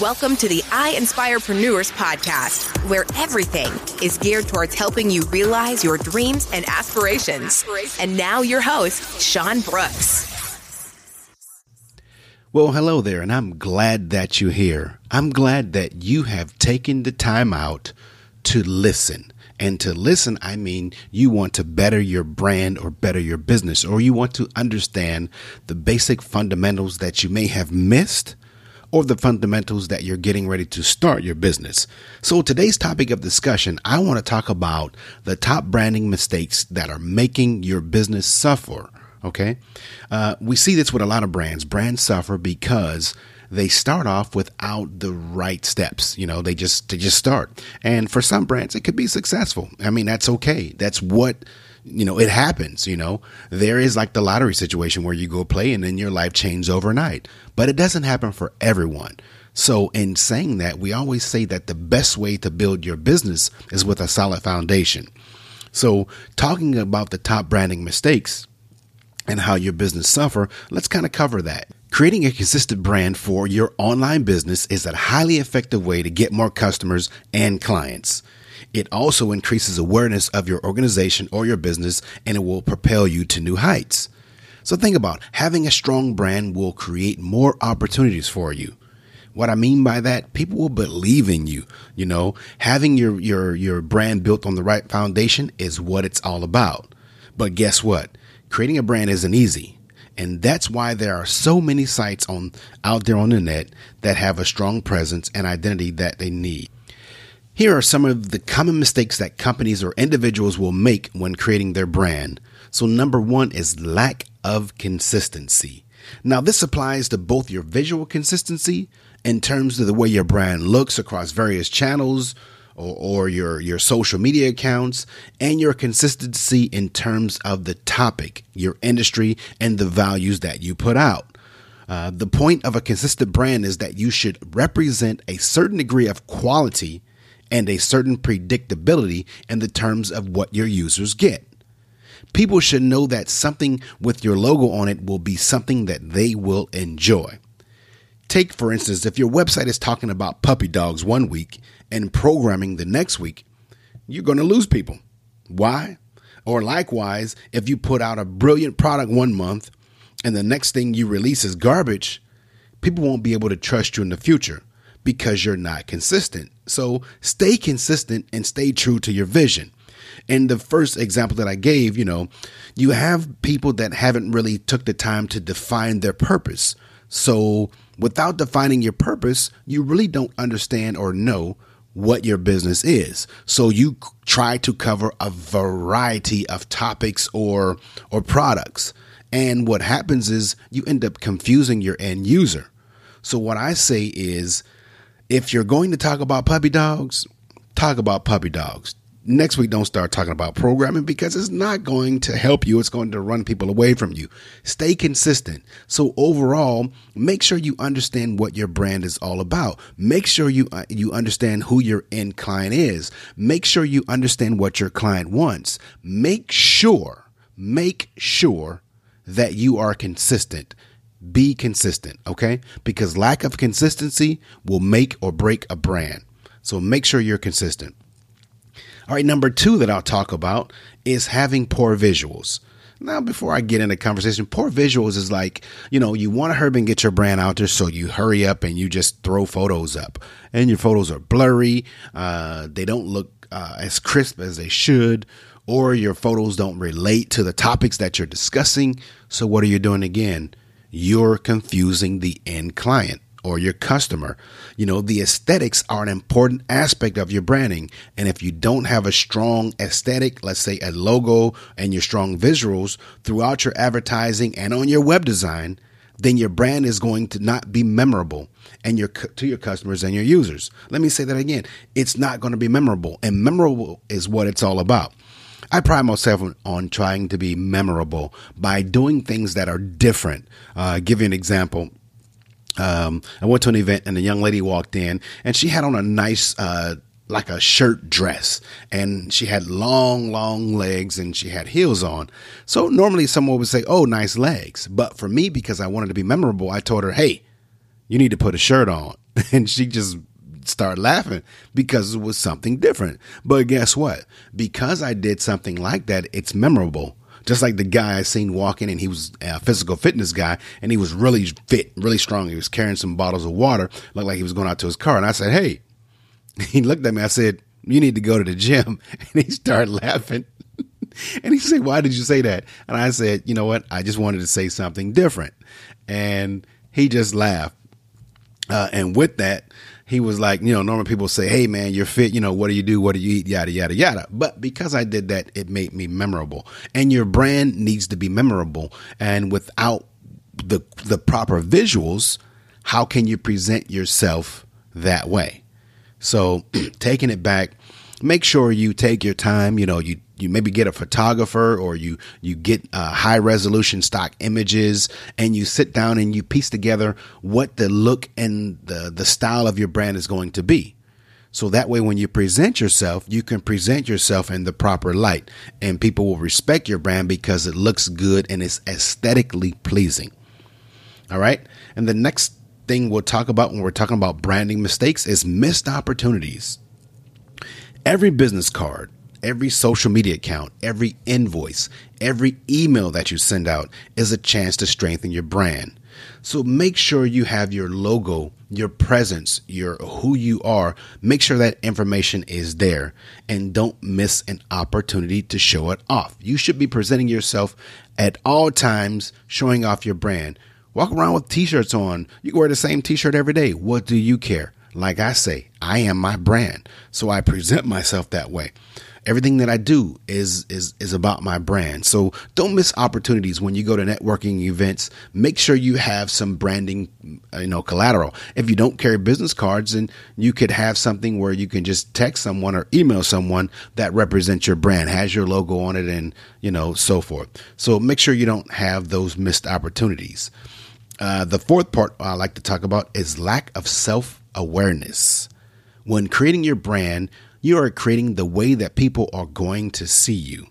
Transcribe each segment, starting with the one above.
Welcome to the I Inspirepreneurs podcast, where everything is geared towards helping you realize your dreams and aspirations. And now, your host, Sean Brooks. Well, hello there, and I'm glad that you're here. I'm glad that you have taken the time out to listen. And to listen, I mean you want to better your brand or better your business, or you want to understand the basic fundamentals that you may have missed or the fundamentals that you're getting ready to start your business. So, today's topic of discussion, I want to talk about the top branding mistakes that are making your business suffer. Okay. Uh, we see this with a lot of brands. Brands suffer because they start off without the right steps. You know, they just they just start. And for some brands, it could be successful. I mean, that's okay. That's what you know, it happens, you know. There is like the lottery situation where you go play and then your life changes overnight. But it doesn't happen for everyone. So, in saying that, we always say that the best way to build your business is with a solid foundation. So, talking about the top branding mistakes and how your business suffer, let's kind of cover that. Creating a consistent brand for your online business is a highly effective way to get more customers and clients. It also increases awareness of your organization or your business and it will propel you to new heights. So think about having a strong brand will create more opportunities for you. What I mean by that, people will believe in you. You know, having your your your brand built on the right foundation is what it's all about. But guess what? Creating a brand isn't easy. And that's why there are so many sites on out there on the net that have a strong presence and identity that they need. Here are some of the common mistakes that companies or individuals will make when creating their brand. So, number one is lack of consistency. Now, this applies to both your visual consistency in terms of the way your brand looks across various channels or, or your, your social media accounts, and your consistency in terms of the topic, your industry, and the values that you put out. Uh, the point of a consistent brand is that you should represent a certain degree of quality and a certain predictability in the terms of what your users get. People should know that something with your logo on it will be something that they will enjoy. Take, for instance, if your website is talking about puppy dogs one week and programming the next week, you're going to lose people. Why? Or likewise, if you put out a brilliant product one month and the next thing you release is garbage, people won't be able to trust you in the future because you're not consistent. So stay consistent and stay true to your vision. And the first example that I gave, you know, you have people that haven't really took the time to define their purpose. So without defining your purpose, you really don't understand or know what your business is. So you try to cover a variety of topics or or products. And what happens is you end up confusing your end user. So what I say is if you're going to talk about puppy dogs, talk about puppy dogs. Next week, don't start talking about programming because it's not going to help you. It's going to run people away from you. Stay consistent. So overall, make sure you understand what your brand is all about. Make sure you uh, you understand who your end client is. Make sure you understand what your client wants. Make sure, make sure that you are consistent be consistent, okay? Because lack of consistency will make or break a brand. So make sure you're consistent. All right, number two that I'll talk about is having poor visuals. Now, before I get into conversation, poor visuals is like, you know, you want to hurry and get your brand out there, so you hurry up and you just throw photos up. And your photos are blurry, uh, they don't look uh, as crisp as they should, or your photos don't relate to the topics that you're discussing. So, what are you doing again? You're confusing the end client or your customer. You know, the aesthetics are an important aspect of your branding. And if you don't have a strong aesthetic, let's say a logo and your strong visuals throughout your advertising and on your web design, then your brand is going to not be memorable and your to your customers and your users. Let me say that again. It's not going to be memorable and memorable is what it's all about. I pride myself on trying to be memorable by doing things that are different. Uh, give you an example. Um, I went to an event and a young lady walked in and she had on a nice, uh, like a shirt dress and she had long, long legs and she had heels on. So normally someone would say, Oh, nice legs. But for me, because I wanted to be memorable, I told her, Hey, You need to put a shirt on. And she just started laughing because it was something different. But guess what? Because I did something like that, it's memorable. Just like the guy I seen walking and he was a physical fitness guy and he was really fit, really strong. He was carrying some bottles of water, looked like he was going out to his car. And I said, Hey, he looked at me. I said, You need to go to the gym. And he started laughing. and he said, Why did you say that? And I said, You know what? I just wanted to say something different. And he just laughed. Uh, and with that, he was like, you know, normal people say, Hey man, you're fit. You know, what do you do? What do you eat? Yada, yada, yada. But because I did that, it made me memorable and your brand needs to be memorable. And without the, the proper visuals, how can you present yourself that way? So taking it back, make sure you take your time. You know, you you maybe get a photographer or you you get uh, high resolution stock images and you sit down and you piece together what the look and the the style of your brand is going to be. So that way when you present yourself you can present yourself in the proper light and people will respect your brand because it looks good and it's aesthetically pleasing. All right? And the next thing we'll talk about when we're talking about branding mistakes is missed opportunities every business card every social media account, every invoice, every email that you send out is a chance to strengthen your brand. So make sure you have your logo, your presence, your who you are. Make sure that information is there and don't miss an opportunity to show it off. You should be presenting yourself at all times, showing off your brand. Walk around with t-shirts on. You can wear the same t-shirt every day. What do you care? Like I say, I am my brand. So I present myself that way everything that I do is is is about my brand. So don't miss opportunities when you go to networking events. Make sure you have some branding, you know, collateral. If you don't carry business cards, then you could have something where you can just text someone or email someone that represents your brand, has your logo on it, and you know so forth. So make sure you don't have those missed opportunities. Uh, the fourth part I like to talk about is lack of self awareness. When creating your brand, you are creating the way that people are going to see you.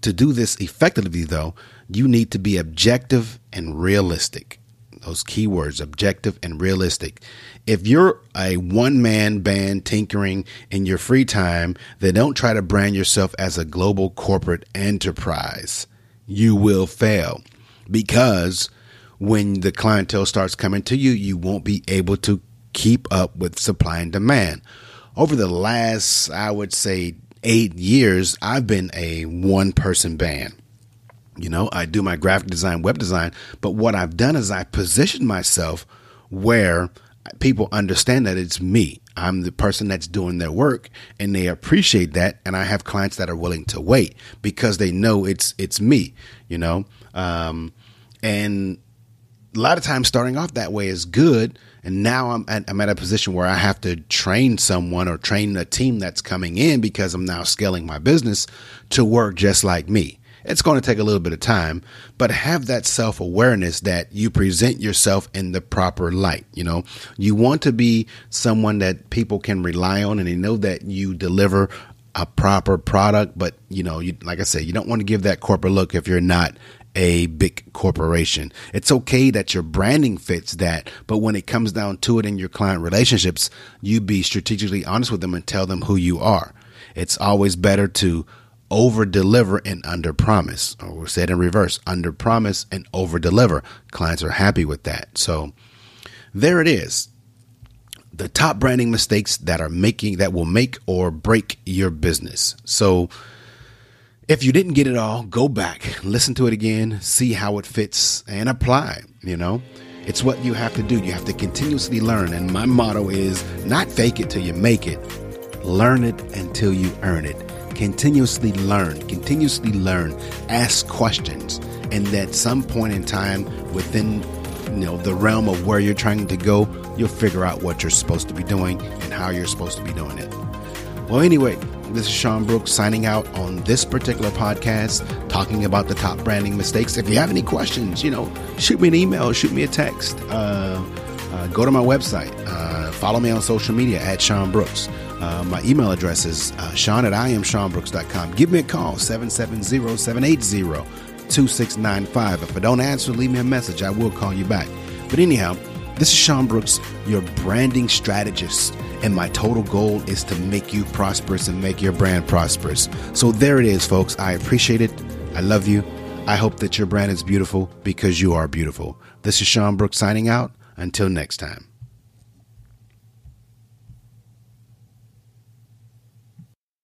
To do this effectively, though, you need to be objective and realistic. Those keywords, objective and realistic. If you're a one man band tinkering in your free time, then don't try to brand yourself as a global corporate enterprise. You will fail because when the clientele starts coming to you, you won't be able to keep up with supply and demand over the last, I would say, eight years, I've been a one person band. You know, I do my graphic design, web design, but what I've done is I position myself where people understand that it's me. I'm the person that's doing their work and they appreciate that. And I have clients that are willing to wait because they know it's, it's me, you know? Um, and a lot of times starting off that way is good and now I'm at, I'm at a position where I have to train someone or train a team that's coming in because I'm now scaling my business to work just like me. It's going to take a little bit of time, but have that self awareness that you present yourself in the proper light. You know, you want to be someone that people can rely on and they know that you deliver a proper product, but you know, you, like I said, you don't want to give that corporate look if you're not a big corporation. It's okay that your branding fits that, but when it comes down to it in your client relationships, you be strategically honest with them and tell them who you are. It's always better to over deliver and under promise, or we said in reverse, under promise and over deliver. Clients are happy with that. So there it is. The top branding mistakes that are making that will make or break your business. So if you didn't get it all, go back, listen to it again, see how it fits, and apply. You know, it's what you have to do. You have to continuously learn. And my motto is not fake it till you make it, learn it until you earn it. Continuously learn, continuously learn, ask questions. And at some point in time within you know the realm of where you're trying to go, you'll figure out what you're supposed to be doing and how you're supposed to be doing it. Well, anyway, this is Sean Brooks signing out on this particular podcast, talking about the top branding mistakes. If you have any questions, you know, shoot me an email, shoot me a text. Uh, uh, go to my website. Uh, follow me on social media at Sean Brooks. Uh, my email address is uh, Sean at IamSeanBrooks.com. Give me a call, 770-780-2695. If I don't answer, leave me a message. I will call you back. But anyhow, This is Sean Brooks, your branding strategist, and my total goal is to make you prosperous and make your brand prosperous. So there it is, folks. I appreciate it. I love you. I hope that your brand is beautiful because you are beautiful. This is Sean Brooks signing out. Until next time.